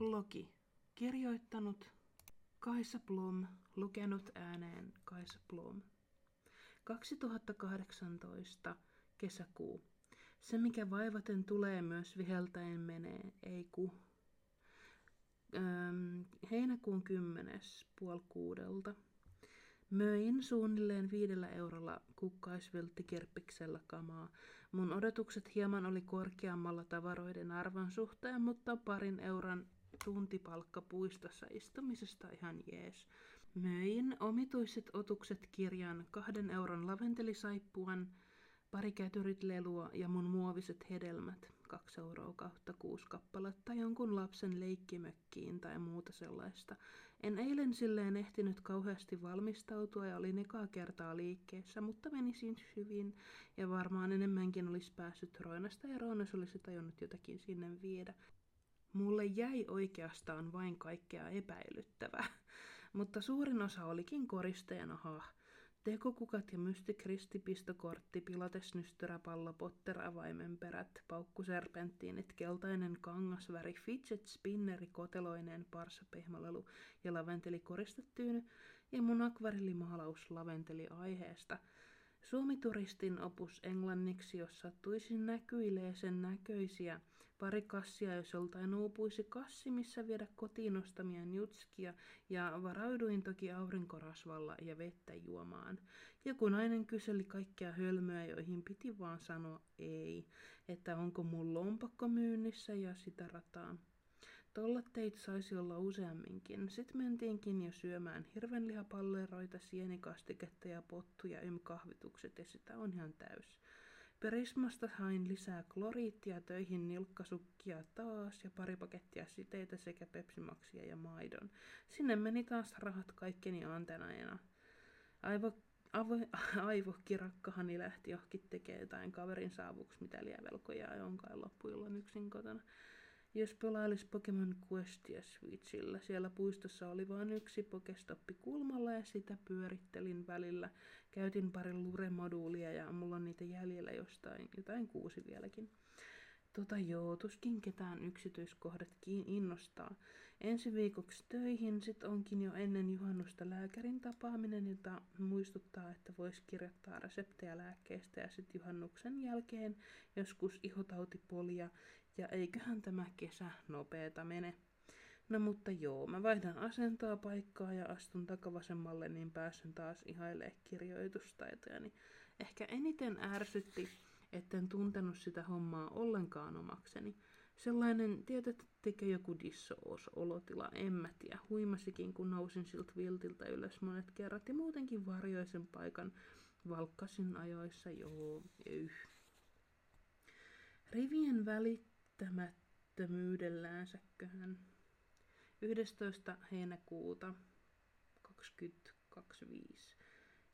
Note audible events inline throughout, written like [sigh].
Blogi. Kirjoittanut Kaisa Blom, lukenut ääneen Kaisa Blom. 2018 kesäkuu. Se, mikä vaivaten tulee, myös viheltäen menee, ei ku. Öm, heinäkuun kymmenes puoli kuudelta. Möin suunnilleen viidellä eurolla kukkaisvilttikirppiksellä kamaa. Mun odotukset hieman oli korkeammalla tavaroiden arvon suhteen, mutta parin euron tuntipalkka puistossa istumisesta ihan jees. Möin omituiset otukset kirjan kahden euron laventelisaippuan, pari kätyrit lelua ja mun muoviset hedelmät, kaksi euroa kautta kuusi kappaletta jonkun lapsen leikkimökkiin tai muuta sellaista. En eilen silleen ehtinyt kauheasti valmistautua ja olin ekaa kertaa liikkeessä, mutta menisin hyvin ja varmaan enemmänkin olisi päässyt Roinasta ja Roonas olisi tajunnut jotakin sinne viedä. Mulle jäi oikeastaan vain kaikkea epäilyttävää, [laughs] mutta suurin osa olikin koristeena ha. Tekokukat ja mystikristipistokortti, pilatesnystyräpallo, potteravaimen perät, paukkuserpenttiinit, keltainen kangasväri, fidget spinneri, koteloineen, parsapehmalelu ja laventeli koristetyyny ja mun akvarillimaalaus laventeli aiheesta – Suomituristin opus englanniksi, jos sattuisi näkyilee sen näköisiä. Pari kassia, jos joltain uupuisi kassi, missä viedä kotiin ostamia jutskia, ja varauduin toki aurinkorasvalla ja vettä juomaan. Joku nainen kyseli kaikkea hölmöä, joihin piti vaan sanoa ei, että onko mun lompakko myynnissä ja sitä rataa. Tolla teit saisi olla useamminkin. Sitten mentiinkin jo syömään hirvenlihapalleroita, sienikastiketta ja pottuja ym-kahvitukset ja sitä on ihan täys. Perismasta hain lisää kloriittia töihin nilkkasukkia taas ja pari pakettia siteitä sekä pepsimaksia ja maidon. Sinne meni taas rahat kaikkeni antenaina. Aivo, avo, [laughs] aivokirakkahani lähti johonkin tekemään jotain kaverin saavuksi, mitä liian velkoja jonka loppuillan yksin kotona. Jos pelailis Pokemon Questia Switchillä, siellä puistossa oli vain yksi Pokestoppi kulmalla ja sitä pyörittelin välillä. Käytin pari Lure-moduulia ja mulla on niitä jäljellä jostain, jotain kuusi vieläkin. Tota joo, tuskin ketään yksityiskohdat innostaa. Ensi viikoksi töihin sit onkin jo ennen juhannusta lääkärin tapaaminen, jota muistuttaa, että voisi kirjoittaa reseptejä lääkkeistä ja sitten juhannuksen jälkeen joskus ihotautipolia ja eiköhän tämä kesä nopeeta mene. No mutta joo, mä vaihdan asentoa paikkaa ja astun takavasemmalle, niin pääsen taas ihailemaan kirjoitustaitoja. Niin ehkä eniten ärsytti etten tuntenut sitä hommaa ollenkaan omakseni. Sellainen, tekee joku dissoos olotila, en mä tiedä. Huimasikin, kun nousin siltä viltiltä ylös monet kerrat ja muutenkin varjoisen paikan valkkasin ajoissa, joo, yh. Rivien välittämättömyydelläänsäköhän. 11. heinäkuuta 2025.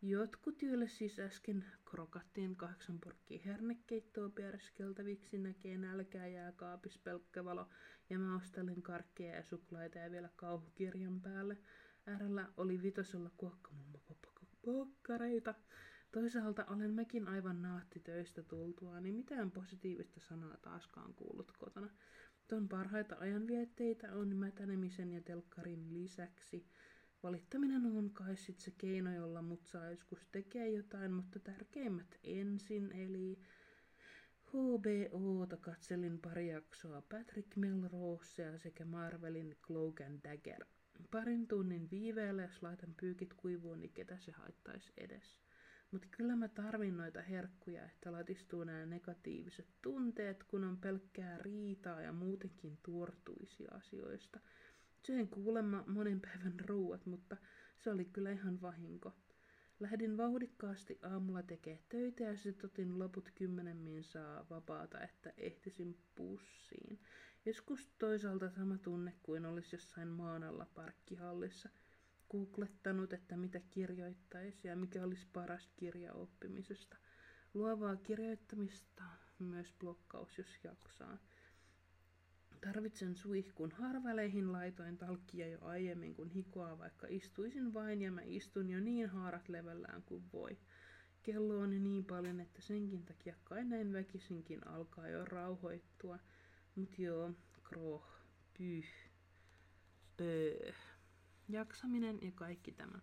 Jotkut, joille siis äsken krokattiin kahdeksan purkkiä hernekeittoa piereskeltäviksi, näkee nälkää jää kaapis pelkkä valo, ja mä ostelin karkkeja ja suklaita ja vielä kauhukirjan päälle. Äärellä oli vitosella kuokkamumma pokkareita. Toisaalta olen mekin aivan naatti töistä tultua, niin mitään positiivista sanaa taaskaan kuullut kotona. Ton parhaita ajanvietteitä on mätänemisen ja telkkarin lisäksi Valittaminen on kai sit se keino, jolla mut saa joskus tekee jotain, mutta tärkeimmät ensin, eli HBOta katselin pari jaksoa Patrick Melrosea sekä Marvelin Cloak and Dagger. Parin tunnin viiveellä, jos laitan pyykit kuivuun, niin ketä se haittaisi edes. Mutta kyllä mä tarvin noita herkkuja, että latistuu nämä negatiiviset tunteet, kun on pelkkää riitaa ja muutenkin tuortuisia asioista. Söin kuulemma monen päivän ruuat, mutta se oli kyllä ihan vahinko. Lähdin vauhdikkaasti aamulla tekee töitä ja sitten otin loput kymmenen minsaa vapaata, että ehtisin pussiin. Joskus toisaalta sama tunne kuin olisi jossain maan alla parkkihallissa. Googlettanut, että mitä kirjoittaisi ja mikä olisi paras kirja oppimisesta. Luovaa kirjoittamista, myös blokkaus, jos jaksaa. Tarvitsen suihkun. Harvaleihin laitoin talkkia jo aiemmin, kun hikoa, vaikka istuisin vain ja mä istun jo niin haarat levellään kuin voi. Kello on niin paljon, että senkin takia kai näin väkisinkin alkaa jo rauhoittua. Mut joo, kroh, pyh. Pöö. Jaksaminen ja kaikki tämä.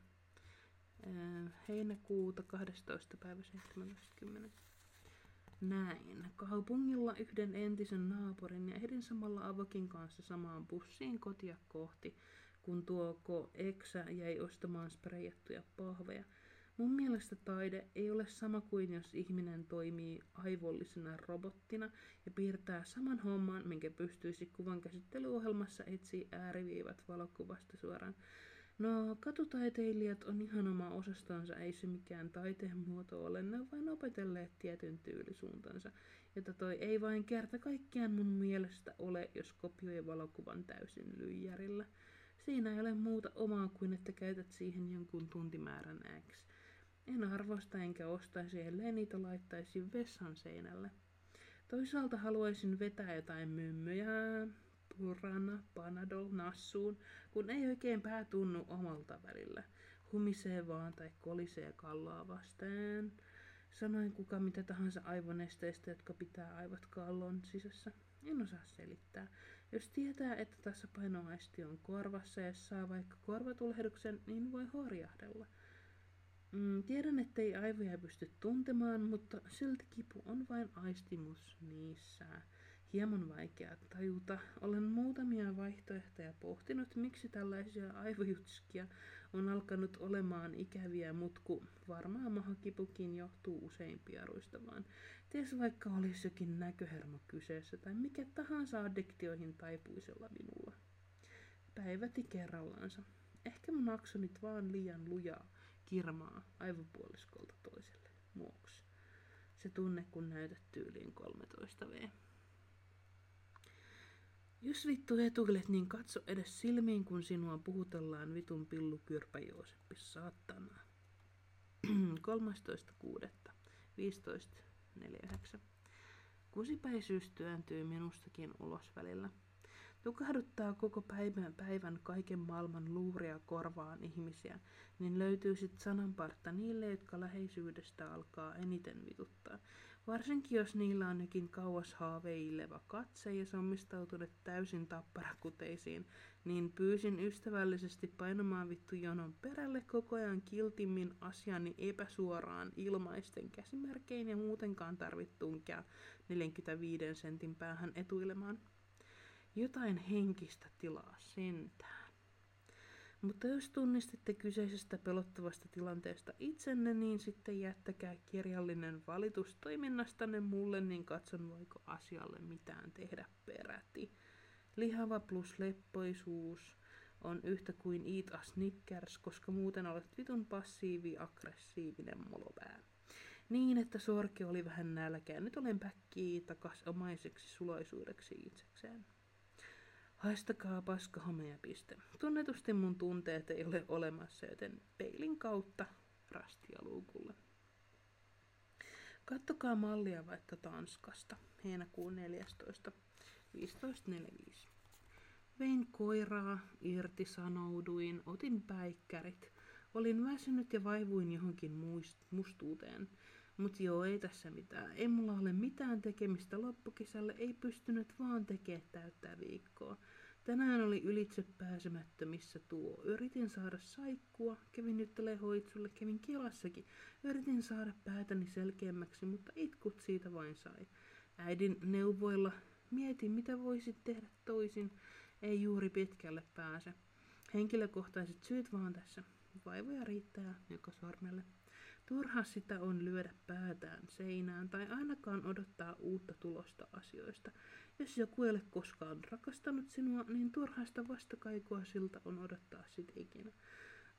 Heinäkuuta 12. päivä 70. Näin. Kaupungilla yhden entisen naapurin ja ehdin samalla avokin kanssa samaan bussiin kotia kohti, kun tuo Eksä jäi ostamaan spreijattuja pahveja. Mun mielestä taide ei ole sama kuin jos ihminen toimii aivollisena robottina ja piirtää saman homman, minkä pystyisi kuvan käsittelyohjelmassa etsiä ääriviivat valokuvasta suoraan. No, katutaiteilijat on ihan oma osastonsa, ei se mikään taiteen muoto ole, ne on vain opetelleet tietyn tyylisuuntansa, jota toi ei vain kerta kaikkiaan mun mielestä ole, jos kopioi valokuvan täysin lyijärillä. Siinä ei ole muuta omaa kuin, että käytät siihen jonkun tuntimäärän X. En arvosta enkä ostaisi, ellei niitä laittaisi vessan seinälle. Toisaalta haluaisin vetää jotain mymmyjä, purana, panadol, nassuun, kun ei oikein pää tunnu omalta välillä. Humisee vaan tai kolisee kalloa vastaan. Sanoin kuka mitä tahansa aivonesteistä, jotka pitää aivot kallon sisässä. En osaa selittää. Jos tietää, että tasapainoaisti on korvassa ja saa vaikka korvatulehduksen, niin voi horjahdella. Mm, tiedän, ettei aivoja pysty tuntemaan, mutta silti kipu on vain aistimus niissä. Hieman vaikea tajuta. Olen muutamia vaihtoehtoja pohtinut, miksi tällaisia aivojutskia on alkanut olemaan ikäviä, mutta kun varmaan mahakipukin johtuu usein pieruista vaan. Ties vaikka olisi jokin näköhermo kyseessä tai mikä tahansa addiktioihin taipuisella minulla. Päiväti kerrallansa. Ehkä mun aksonit vaan liian lujaa kirmaa aivopuoliskolta toiselle muoksi. Se tunne, kun näytät tyyliin 13V. Jos vittu etukelet, niin katso edes silmiin, kun sinua puhutellaan vitun pillu kyrpä Jooseppi saattanaa. 13.6.15.49. Kusipäisyys työntyy minustakin ulos välillä. Tukahduttaa koko päivän, päivän kaiken maailman luuria korvaan ihmisiä, niin löytyy sit sananpartta niille, jotka läheisyydestä alkaa eniten vituttaa. Varsinkin jos niillä on jokin kauas haaveileva katse ja sommistautuneet täysin tapparakuteisiin, niin pyysin ystävällisesti painamaan vittu jonon perälle koko ajan kiltimmin asiani epäsuoraan ilmaisten käsimerkein ja muutenkaan tarvittuunkään 45 sentin päähän etuilemaan. Jotain henkistä tilaa sentään. Mutta jos tunnistitte kyseisestä pelottavasta tilanteesta itsenne, niin sitten jättäkää kirjallinen valitus toiminnastanne mulle, niin katson voiko asialle mitään tehdä peräti. Lihava plus leppoisuus on yhtä kuin eat a snickers, koska muuten olet vitun passiivi-aggressiivinen molopää. Niin, että sorki oli vähän nälkää. Nyt olen päkkii takas omaiseksi suloisuudeksi itsekseen. Haistakaa paska homea piste. Tunnetusti mun tunteet ei ole olemassa, joten peilin kautta rastia luukulle. Kattokaa mallia vaikka Tanskasta. Heinäkuun 14. 15.45. Vein koiraa, irtisanouduin, otin päikkärit. Olin väsynyt ja vaivuin johonkin muist- mustuuteen. Mut joo, ei tässä mitään. Ei mulla ole mitään tekemistä loppukesälle, ei pystynyt vaan tekemään täyttää viikkoa. Tänään oli ylitse pääsemättömissä tuo. Yritin saada saikkua, kävin nyt hoitsulle, kävin kilassakin. Yritin saada päätäni selkeämmäksi, mutta itkut siitä vain sai. Äidin neuvoilla mietin, mitä voisit tehdä toisin. Ei juuri pitkälle pääse. Henkilökohtaiset syyt vaan tässä. Vaivoja riittää joka sormelle. Turha sitä on lyödä päätään seinään tai ainakaan odottaa uutta tulosta asioista. Jos joku ei ole koskaan rakastanut sinua, niin turhaista vastakaikua siltä on odottaa sit ikinä.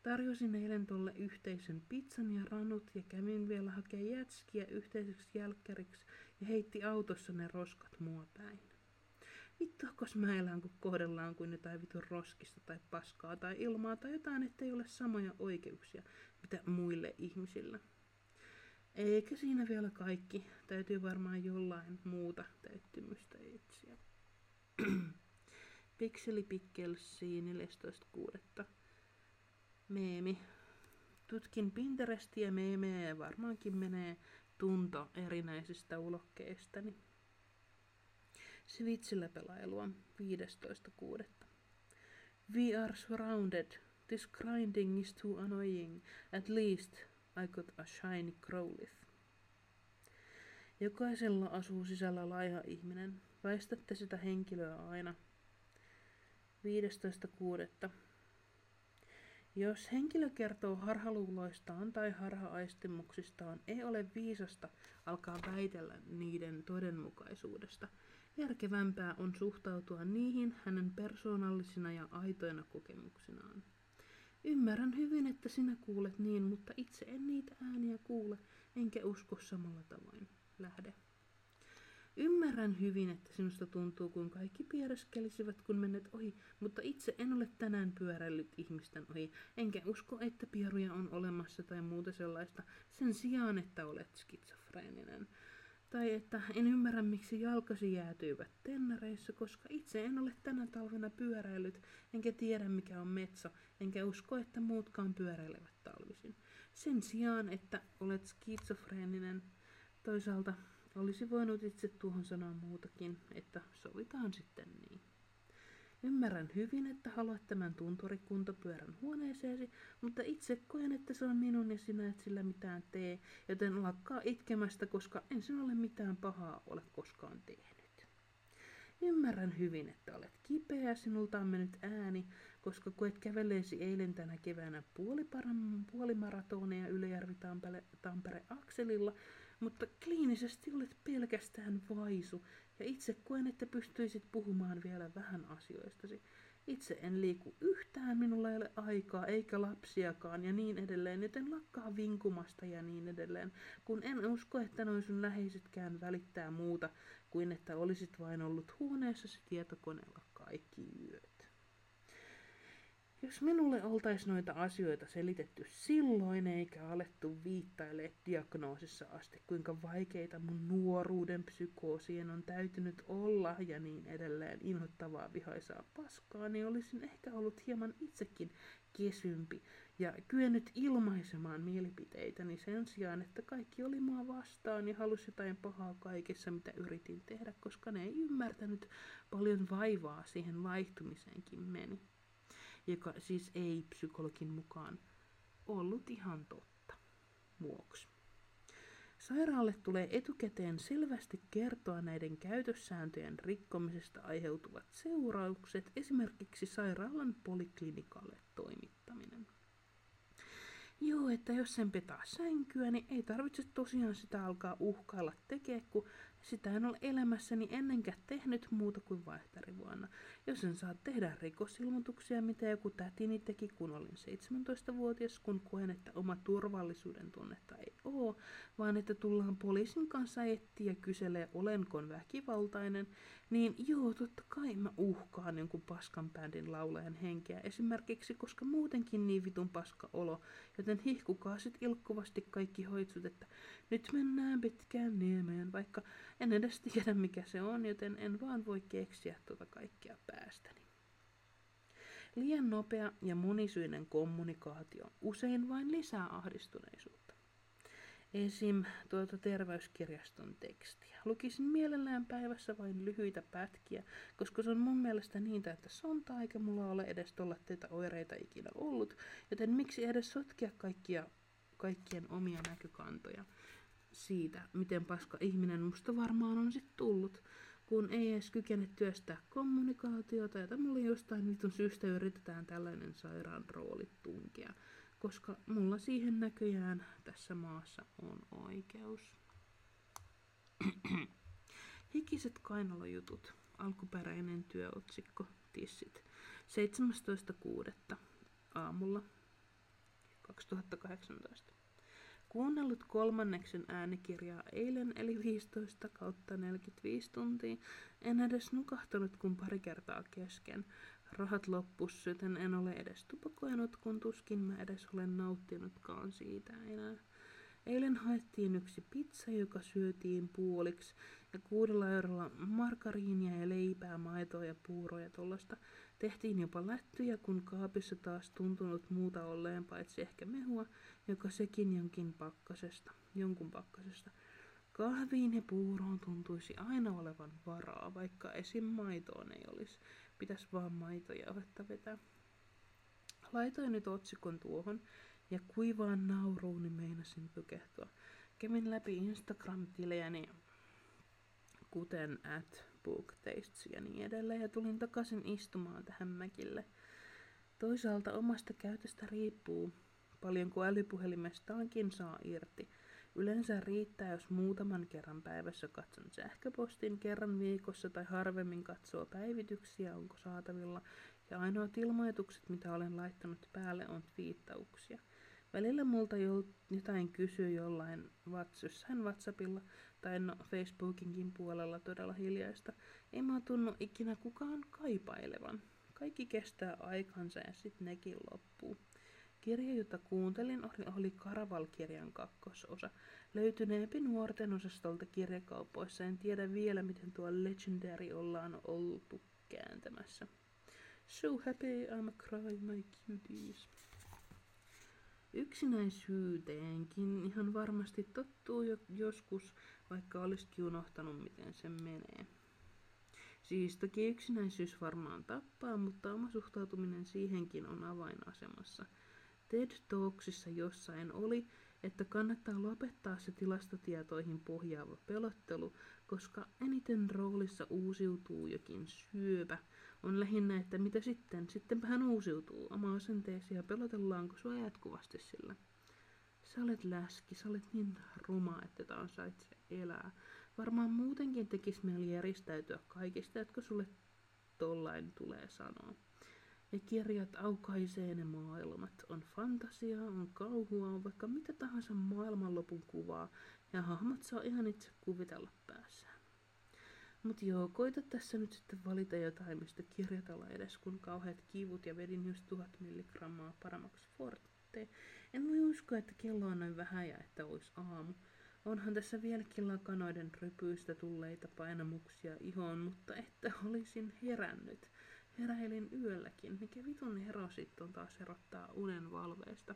Tarjosin eilen tolle yhteisen pizzan ja ranut ja kävin vielä hakea jätskiä yhteiseksi jälkkäriksi ja heitti autossa ne roskat mua päin. Vittu, kos mä elän, kun kohdellaan kuin jotain vitun roskista tai paskaa tai ilmaa tai jotain, ettei ole samoja oikeuksia, mitä muille ihmisillä. Eikä siinä vielä kaikki. Täytyy varmaan jollain muuta täyttymystä etsiä. Pikseli Pikkelsi 14.6. Meemi. Tutkin Pinterestia meemejä ja varmaankin menee tunto erinäisistä ulokkeistani. Svitsillä pelailua 15.6. We are surrounded. This grinding is too annoying. At least I got a shiny crowlith. Jokaisella asuu sisällä laiha ihminen. Väistätte sitä henkilöä aina. 15.6. Jos henkilö kertoo harhaluuloistaan tai harhaaistimuksistaan, ei ole viisasta alkaa väitellä niiden todenmukaisuudesta. Järkevämpää on suhtautua niihin hänen persoonallisina ja aitoina kokemuksinaan. Ymmärrän hyvin, että sinä kuulet niin, mutta itse en niitä ääniä kuule, enkä usko samalla tavoin. Lähde. Ymmärrän hyvin, että sinusta tuntuu, kuin kaikki piereskelisivät, kun menet ohi, mutta itse en ole tänään pyöräillyt ihmisten ohi, enkä usko, että pieruja on olemassa tai muuta sellaista, sen sijaan, että olet skitsofreeninen. Tai että en ymmärrä, miksi jalkasi jäätyivät tennareissa, koska itse en ole tänä talvena pyöräillyt, enkä tiedä mikä on metso, enkä usko, että muutkaan pyöräilevät talvisin. Sen sijaan, että olet skitsofreeninen, toisaalta olisi voinut itse tuohon sanoa muutakin, että sovitaan sitten niin. Ymmärrän hyvin, että haluat tämän tunturikuntopyörän huoneeseesi, mutta itse koen, että se on minun ja sinä et sillä mitään tee, joten lakkaa itkemästä, koska en sinulle mitään pahaa ole koskaan tehnyt. Ymmärrän hyvin, että olet kipeä sinulta on mennyt ääni, koska koet käveleesi eilen tänä keväänä puolimaratoneja Ylöjärvi-Tampere-akselilla, mutta kliinisesti olet pelkästään vaisu, ja itse koen, että pystyisit puhumaan vielä vähän asioistasi. Itse en liiku yhtään, minulla ei ole aikaa eikä lapsiakaan ja niin edelleen, joten lakkaa vinkumasta ja niin edelleen, kun en usko, että noin sun läheisetkään välittää muuta kuin että olisit vain ollut huoneessasi tietokoneella kaikki yöt. Jos minulle oltaisi noita asioita selitetty silloin eikä alettu viittailee diagnoosissa asti, kuinka vaikeita mun nuoruuden psykoosien on täytynyt olla ja niin edelleen inhottavaa vihaisaa paskaa, niin olisin ehkä ollut hieman itsekin kesympi ja kyennyt ilmaisemaan mielipiteitäni sen sijaan, että kaikki oli mua vastaan ja halusi jotain pahaa kaikessa, mitä yritin tehdä, koska ne ei ymmärtänyt paljon vaivaa siihen vaihtumiseenkin meni joka siis ei psykologin mukaan ollut ihan totta vuoksi. Sairaalle tulee etukäteen selvästi kertoa näiden käytössääntöjen rikkomisesta aiheutuvat seuraukset, esimerkiksi sairaalan poliklinikalle toimittaminen. Joo, että jos sen petaa sänkyä, niin ei tarvitse tosiaan sitä alkaa uhkailla tekee, kun sitä en ole elämässäni ennenkään tehnyt muuta kuin vaihtarivuonna. Jos en saa tehdä rikosilmoituksia, mitä joku tätini teki, kun olin 17-vuotias, kun koen, että oma turvallisuuden tunnetta ei oo, vaan että tullaan poliisin kanssa etsiä ja kyselee, olenko väkivaltainen, niin joo, totta kai mä uhkaan jonkun paskan bändin laulajan henkeä esimerkiksi, koska muutenkin niin vitun paska olo, joten hihkukaa sit ilkkuvasti kaikki hoitsut, että nyt mennään pitkään niemeen, vaikka en edes tiedä mikä se on, joten en vaan voi keksiä tuota kaikkea päästäni. Liian nopea ja monisyinen kommunikaatio usein vain lisää ahdistuneisuutta. Esim. tuota terveyskirjaston tekstiä. Lukisin mielellään päivässä vain lyhyitä pätkiä, koska se on mun mielestä niin että sontaa eikä mulla ole edes tollatteita oireita ikinä ollut, joten miksi edes sotkea kaikkia, kaikkien omia näkökantoja siitä, miten paska ihminen musta varmaan on sit tullut, kun ei edes kykene työstää kommunikaatiota, jota mulle jostain vitun syystä yritetään tällainen sairaan rooli tunkea, koska mulla siihen näköjään tässä maassa on oikeus. [clears throat] Hikiset kainalojutut, alkuperäinen työotsikko, tissit, 17.6. aamulla 2018. Kuunnellut kolmanneksen äänikirjaa eilen, eli 15 kautta 45 tuntia. En edes nukahtanut kuin pari kertaa kesken. Rahat loppus, joten en ole edes tupakoinut, kun tuskin mä edes olen nauttinutkaan siitä enää. Eilen haettiin yksi pizza, joka syötiin puoliksi, ja kuudella eurolla margariinia ja leipää, maitoa ja puuroja tuollaista. Tehtiin jopa lättyjä, kun kaapissa taas tuntunut muuta olleen paitsi ehkä mehua, joka sekin jonkin pakkasesta, jonkun pakkasesta. Kahviin ja puuroon tuntuisi aina olevan varaa, vaikka esim. maitoon ei olisi. Pitäis vaan maitojauhetta vetää. Laitoin nyt otsikon tuohon ja kuivaan nauruun, niin meinasin pykehtua. Kävin läpi Instagram-tilejäni, kuten at booktastes ja niin edelleen, ja tulin takaisin istumaan tähän mäkille. Toisaalta omasta käytöstä riippuu, paljonko älypuhelimestaankin saa irti. Yleensä riittää, jos muutaman kerran päivässä katson sähköpostin, kerran viikossa tai harvemmin katsoo päivityksiä, onko saatavilla, ja ainoat ilmoitukset, mitä olen laittanut päälle, on viittauksia. Välillä multa jotain kysyy jollain jossain WhatsAppilla tai no Facebookinkin puolella todella hiljaista. Ei mä tunnu ikinä kukaan kaipailevan. Kaikki kestää aikansa ja sitten nekin loppuu. Kirja, jota kuuntelin, oli, Karaval-kirjan kakkososa. Löytyneempi nuorten osastolta kirjakaupoissa. En tiedä vielä, miten tuo Legendary ollaan oltu kääntämässä. So happy I'm a cry my cuties. Yksinäisyyteenkin ihan varmasti tottuu jo joskus, vaikka olisikin unohtanut, miten se menee. Siis toki yksinäisyys varmaan tappaa, mutta oma suhtautuminen siihenkin on avainasemassa. TED Talksissa jossain oli, että kannattaa lopettaa se tilastotietoihin pohjaava pelottelu, koska eniten roolissa uusiutuu jokin syöpä. On lähinnä, että mitä sitten? Sittenpä hän uusiutuu oma asenteesi ja pelotellaanko sua jatkuvasti sillä. Sä olet läski, sä olet niin ruma, että tää on saitse elää. Varmaan muutenkin tekis mieli järjestäytyä kaikista, jotka sulle tollain tulee sanoa. Ja kirjat aukaisee ne maailmat. On fantasiaa, on kauhua, on vaikka mitä tahansa maailmanlopun kuvaa, ja hahmot saa ihan itse kuvitella päässään. Mut joo, koita tässä nyt sitten valita jotain, mistä kirjatella edes, kun kauheat kivut ja vedin just tuhat milligrammaa paremmaksi forte. En voi uskoa, että kello on noin vähän ja että olisi aamu. Onhan tässä vieläkin lakanoiden rypyistä tulleita painamuksia ihoon, mutta että olisin herännyt. Heräilin yölläkin. Mikä vitun ero sitten on taas erottaa unen valveesta.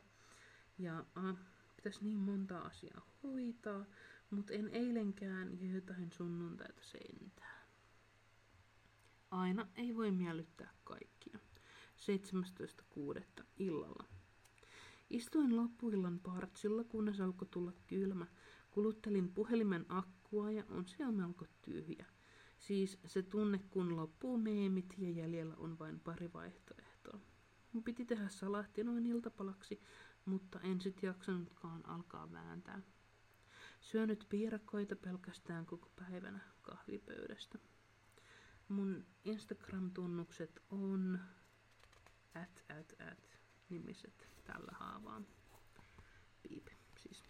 Ja äh, pitäisi niin monta asiaa hoitaa, mutta en eilenkään ja jotain sunnuntaita sentään. Aina ei voi miellyttää kaikkia. 17.6. illalla. Istuin loppuillan partsilla, kunnes alkoi tulla kylmä. Kuluttelin puhelimen akkua ja on siellä melko tyhjä. Siis se tunne, kun loppuu meemit ja jäljellä on vain pari vaihtoehtoa. Mun piti tehdä salahti noin iltapalaksi, mutta en sit jaksanutkaan alkaa vääntää. Syönyt piirakoita pelkästään koko päivänä kahvipöydästä. Mun Instagram-tunnukset on at at at nimiset tällä haavaa. Piip. Siis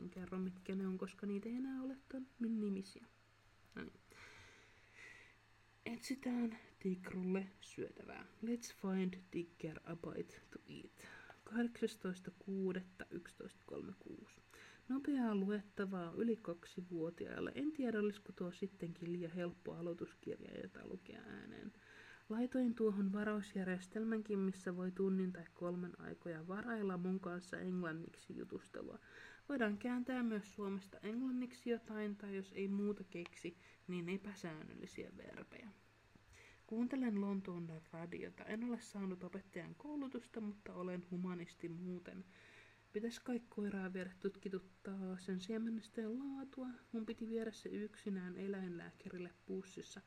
en kerro mitkä ne on, koska niitä ei enää ole ton min nimisiä. No niin. Etsitään tikrulle syötävää. Let's find Ticker a bite to eat. 18.6.11.36. Nopeaa luettavaa yli kaksivuotiaalle. En tiedä, olisiko tuo sittenkin liian helppo aloituskirja, jota lukea ääneen. Laitoin tuohon varausjärjestelmänkin, missä voi tunnin tai kolmen aikoja varailla mun kanssa englanniksi jutustelua. Voidaan kääntää myös suomesta englanniksi jotain, tai jos ei muuta keksi, niin epäsäännöllisiä verbejä. Kuuntelen Lontoon radiota. En ole saanut opettajan koulutusta, mutta olen humanisti muuten. Pitäis kai koiraa viedä tutkituttaa sen siemenesten laatua. Mun piti viedä se yksinään eläinlääkärille pussissa,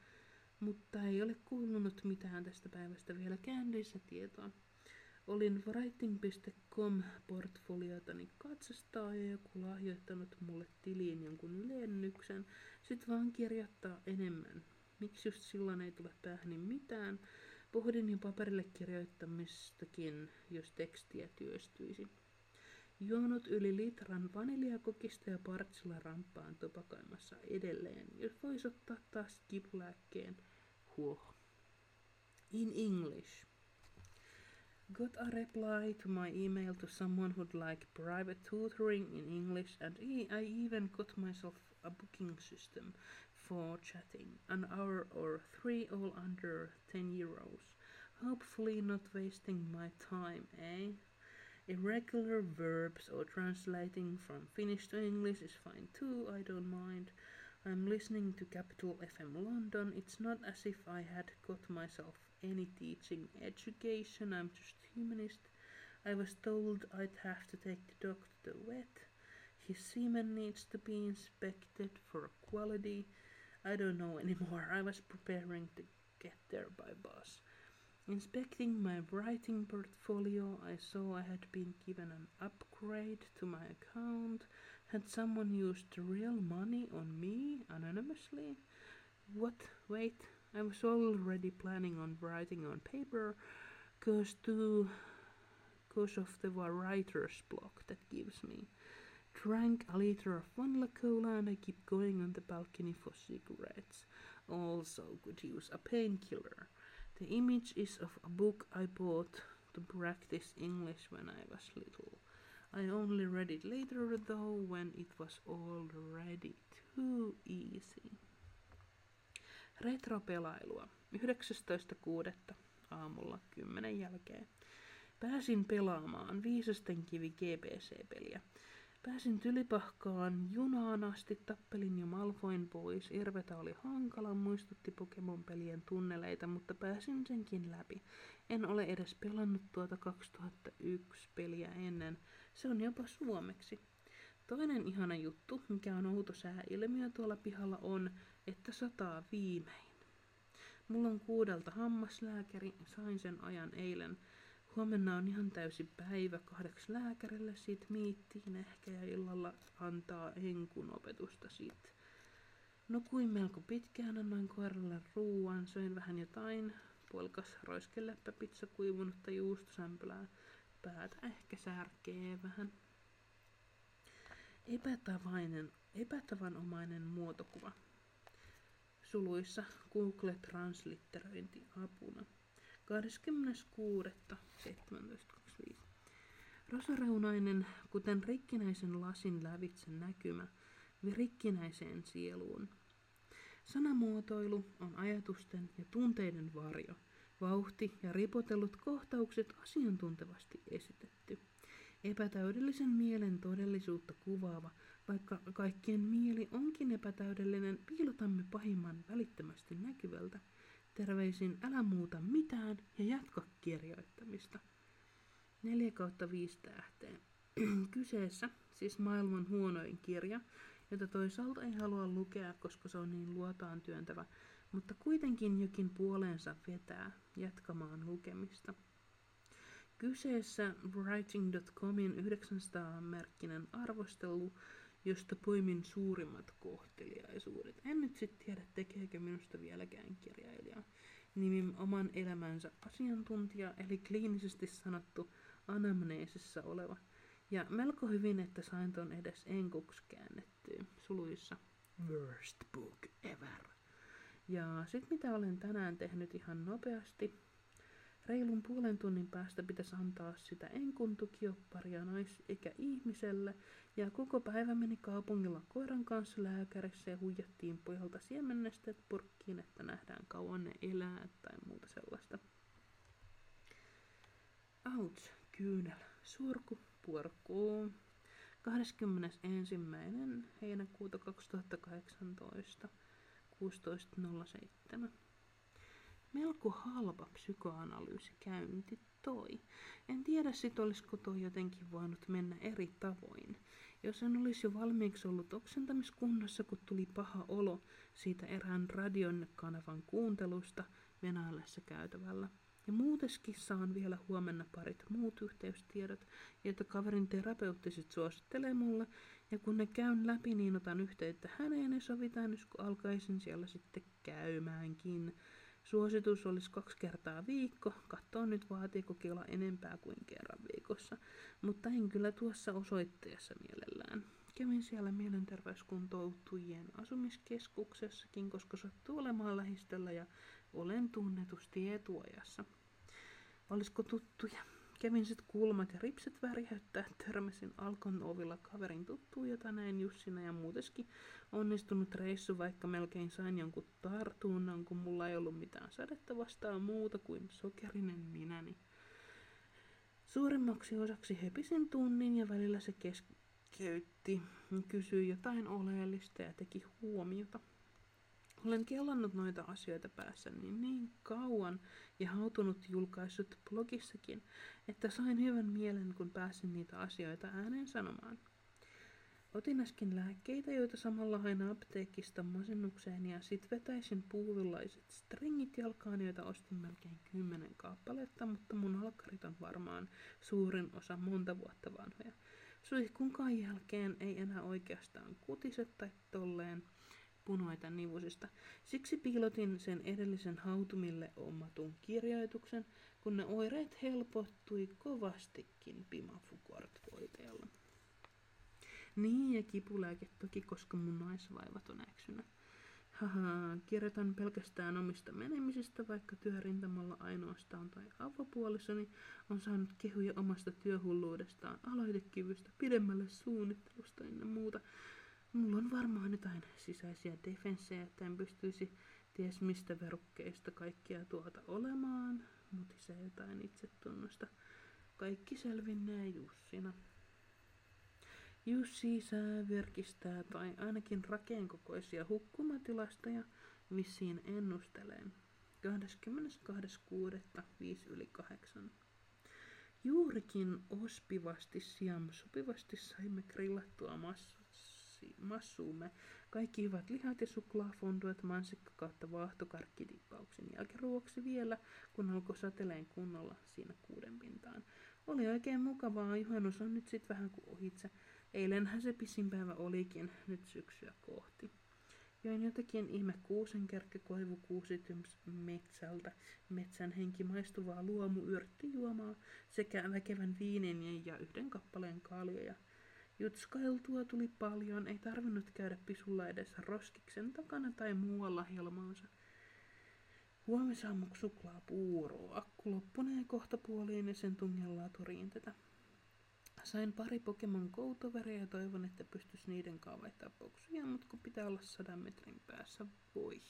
mutta ei ole kuulunut mitään tästä päivästä vielä käännissä tietoa. Olin writing.com portfoliotani katsastaa ja joku lahjoittanut mulle tiliin jonkun lennyksen. Sitten vaan kirjoittaa enemmän. Miksi just silloin ei tule päähän mitään? Pohdin jo paperille kirjoittamistakin, jos tekstiä työstyisi. Juonut yli litran vaniljakokista ja partsilla rampaan tupakaimassa edelleen, jos vois ottaa taas kipulääkkeen. Huh. In English. Got a reply to my email to someone who'd like private tutoring in English and I even got myself a booking system for chatting, an hour or three, all under 10 euros. Hopefully, not wasting my time, eh? Irregular verbs or translating from Finnish to English is fine too, I don't mind. I'm listening to Capital FM London. It's not as if I had got myself any teaching education, I'm just humanist. I was told I'd have to take the dog to the vet. His semen needs to be inspected for quality. I don't know [laughs] anymore. I was preparing to get there by bus. Inspecting my writing portfolio, I saw I had been given an upgrade to my account. Had someone used real money on me anonymously? What? Wait, I was already planning on writing on paper, cause to, cause of the writer's block that gives me. Drank a liter of vanilla cola and I keep going on the balcony for cigarettes. Also could use a painkiller. The image is of a book I bought to practice English when I was little. I only read it later though when it was already too easy. Retropelailua. 19.6. aamulla 10 jälkeen. Pääsin pelaamaan Viisasten kivi GBC-peliä. Pääsin tylipahkaan junaan asti, tappelin jo Malfoin pois. Irvetä oli hankala, muistutti Pokemon-pelien tunneleita, mutta pääsin senkin läpi. En ole edes pelannut tuota 2001 peliä ennen. Se on jopa suomeksi. Toinen ihana juttu, mikä on outo sääilmiö tuolla pihalla on, että sataa viimein. Mulla on kuudelta hammaslääkäri, sain sen ajan eilen. Huomenna on ihan täysi päivä kahdeksi lääkärille, siitä miittiin ehkä ja illalla antaa enkun opetusta siitä. Nukuin melko pitkään, annoin koiralle ruuan, söin vähän jotain, puolikas roiskeleppä pizza kuivunutta juustosämpylää, päätä ehkä särkee vähän. Epätavainen, epätavanomainen muotokuva. Suluissa Google Translitteröinti apuna. 26.17.25. Rosareunainen, kuten rikkinäisen lasin lävitse näkymä, rikkinäiseen sieluun. Sanamuotoilu on ajatusten ja tunteiden varjo, vauhti ja ripotellut kohtaukset asiantuntevasti esitetty. Epätäydellisen mielen todellisuutta kuvaava, vaikka kaikkien mieli onkin epätäydellinen, piilotamme pahimman välittömästi näkyvältä – Terveisin älä muuta mitään ja jatka kirjoittamista. 4 kautta 5 tähteä. [clears throat] Kyseessä siis maailman huonoin kirja, jota toisaalta ei halua lukea, koska se on niin luotaan työntävä, mutta kuitenkin jokin puoleensa vetää jatkamaan lukemista. Kyseessä Writing.comin 900-merkkinen arvostelu josta poimin suurimmat kohteliaisuudet. En nyt sitten tiedä, tekeekö minusta vieläkään kirjailija. Nimi oman elämänsä asiantuntija, eli kliinisesti sanottu anamneesissa oleva. Ja melko hyvin, että sain ton edes enkuksi käännettyä, suluissa worst book ever. Ja sit mitä olen tänään tehnyt ihan nopeasti, Reilun puolen tunnin päästä pitäisi antaa sitä enkun tukiopparia naisikä ihmiselle, ja koko päivä meni kaupungilla koiran kanssa lääkärissä ja huijattiin pojalta siemennestet purkkiin, että nähdään kauan ne elää tai muuta sellaista. Ouch, kyynel, surku, purkuu. 21. heinäkuuta 2018, 16.07 melko halpa psykoanalyysikäynti toi. En tiedä sit olisiko toi jotenkin voinut mennä eri tavoin. Jos en olisi jo valmiiksi ollut oksentamiskunnossa, kun tuli paha olo siitä erään radion kanavan kuuntelusta Venäjässä käytävällä. Ja muuteskin saan vielä huomenna parit muut yhteystiedot, joita kaverin terapeuttisit suosittelee mulle, ja kun ne käyn läpi, niin otan yhteyttä häneen ja sovitaan, jos kun alkaisin siellä sitten käymäänkin. Suositus olisi kaksi kertaa viikko. Katsoa nyt vaatiiko Kela enempää kuin kerran viikossa. Mutta en kyllä tuossa osoitteessa mielellään. Kävin siellä mielenterveyskuntoutujien asumiskeskuksessakin, koska sattuu olemaan lähistöllä ja olen tunnetusti etuajassa. Olisiko tuttuja? Kävin sit kulmat ja ripset värjäyttää, törmäsin Alkon ovilla kaverin tuttuun, jota näin Jussina ja muuteskin onnistunut reissu, vaikka melkein sain jonkun tartunnan, kun mulla ei ollut mitään sadetta vastaan muuta kuin sokerinen minäni. Suurimmaksi osaksi hepisin tunnin ja välillä se keskeytti, kysyi jotain oleellista ja teki huomiota. Olen kellannut noita asioita päässä niin, niin kauan ja hautunut julkaissut blogissakin, että sain hyvän mielen, kun pääsin niitä asioita ääneen sanomaan. Otin äsken lääkkeitä, joita samalla hain apteekista masennukseen ja sit vetäisin puuvillaiset stringit jalkaan, joita ostin melkein kymmenen kappaletta, mutta mun alkarit on varmaan suurin osa monta vuotta vanhoja. Suihkunkaan jälkeen ei enää oikeastaan kutiset tai tolleen punoita nivusista. Siksi piilotin sen edellisen hautumille omatun kirjoituksen, kun ne oireet helpottui kovastikin Pimafukort-voiteella. Niin, ja kipulääke toki, koska mun naisvaivat on äksynä. Haha, kirjoitan pelkästään omista menemisistä, vaikka työrintamalla ainoastaan tai avopuolisoni on saanut kehuja omasta työhulluudestaan, aloitekyvystä, pidemmälle suunnittelusta ynnä muuta. Mulla on varmaan jotain sisäisiä defenssejä, että en pystyisi ties mistä verukkeista kaikkia tuota olemaan, mutisee jotain itsetunnosta. Kaikki selvinnee Jussina. Jussi sää virkistää tai ainakin rakeenkokoisia hukkumatilastoja vissiin ennusteleen. 22.6.5 yli 8. Juurikin ospivasti siam sopivasti saimme grillattua massi, massuumme. Kaikki hyvät lihat ja suklaafonduet mansikka kautta vaahtokarkkitippauksen jälkiruoksi vielä, kun alkoi sateleen kunnolla siinä kuuden pintaan. Oli oikein mukavaa, juhannus on nyt sit vähän kuin ohitse. Eilenhän se pisin päivä olikin, nyt syksyä kohti. Join jotakin ihme kuusenkerkkä koivukuusityms metsältä, metsän henki maistuvaa luomuyrttijuomaa sekä väkevän viinin ja yhden kappaleen kaljoja. Jutskailtua tuli paljon, ei tarvinnut käydä pisulla edes roskiksen takana tai muualla hilmaansa. Huomisaamuksi suklaapuuro. Akku loppunee kohta puoliin ja sen tungellaan toriin tätä. Sain pari Pokemon koutovereä ja toivon, että pystys niiden kanssa vaihtaa boksia, mutta kun pitää olla sadan metrin päässä, voi.